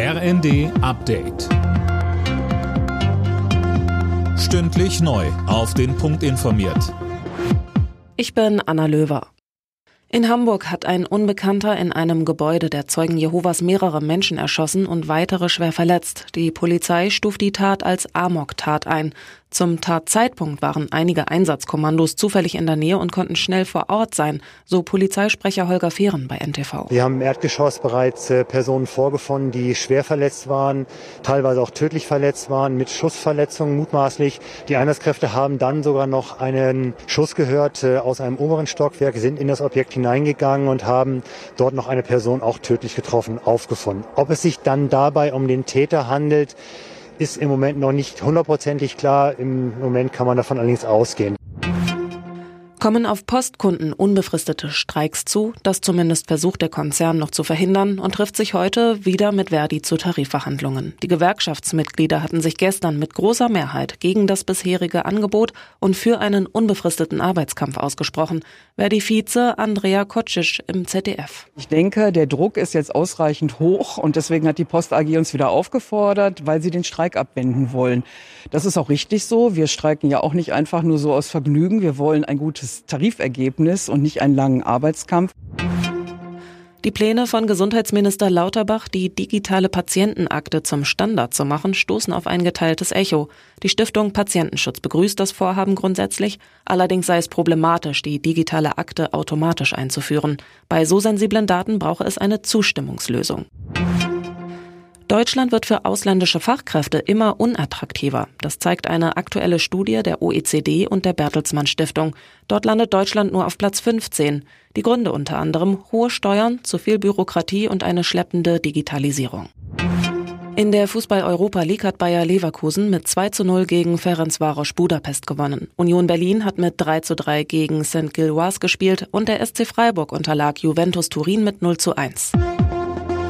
RND Update. Stündlich neu. Auf den Punkt informiert. Ich bin Anna Löwer. In Hamburg hat ein Unbekannter in einem Gebäude der Zeugen Jehovas mehrere Menschen erschossen und weitere schwer verletzt. Die Polizei stuft die Tat als Amok-Tat ein. Zum Tatzeitpunkt waren einige Einsatzkommandos zufällig in der Nähe und konnten schnell vor Ort sein, so Polizeisprecher Holger Fehren bei NTV. Wir haben im Erdgeschoss bereits äh, Personen vorgefunden, die schwer verletzt waren, teilweise auch tödlich verletzt waren, mit Schussverletzungen mutmaßlich. Die Einsatzkräfte haben dann sogar noch einen Schuss gehört äh, aus einem oberen Stockwerk, sind in das Objekt hineingegangen und haben dort noch eine Person auch tödlich getroffen aufgefunden. Ob es sich dann dabei um den Täter handelt, ist im Moment noch nicht hundertprozentig klar. Im Moment kann man davon allerdings ausgehen. Kommen auf Postkunden unbefristete Streiks zu, das zumindest versucht der Konzern noch zu verhindern und trifft sich heute wieder mit Verdi zu Tarifverhandlungen. Die Gewerkschaftsmitglieder hatten sich gestern mit großer Mehrheit gegen das bisherige Angebot und für einen unbefristeten Arbeitskampf ausgesprochen. Verdi-Vize Andrea Kocic im ZDF. Ich denke, der Druck ist jetzt ausreichend hoch und deswegen hat die Post AG uns wieder aufgefordert, weil sie den Streik abwenden wollen. Das ist auch richtig so. Wir streiken ja auch nicht einfach nur so aus Vergnügen. Wir wollen ein gutes gutes Tarifergebnis und nicht einen langen Arbeitskampf. Die Pläne von Gesundheitsminister Lauterbach, die digitale Patientenakte zum Standard zu machen, stoßen auf ein geteiltes Echo. Die Stiftung Patientenschutz begrüßt das Vorhaben grundsätzlich, allerdings sei es problematisch, die digitale Akte automatisch einzuführen. Bei so sensiblen Daten brauche es eine Zustimmungslösung. Deutschland wird für ausländische Fachkräfte immer unattraktiver. Das zeigt eine aktuelle Studie der OECD und der Bertelsmann Stiftung. Dort landet Deutschland nur auf Platz 15. Die Gründe unter anderem hohe Steuern, zu viel Bürokratie und eine schleppende Digitalisierung. In der Fußball-Europa League hat Bayer Leverkusen mit 2 zu 0 gegen Ferencvaros Budapest gewonnen. Union Berlin hat mit 3 zu 3 gegen St. Gilloise gespielt und der SC Freiburg unterlag Juventus Turin mit 0 zu 1.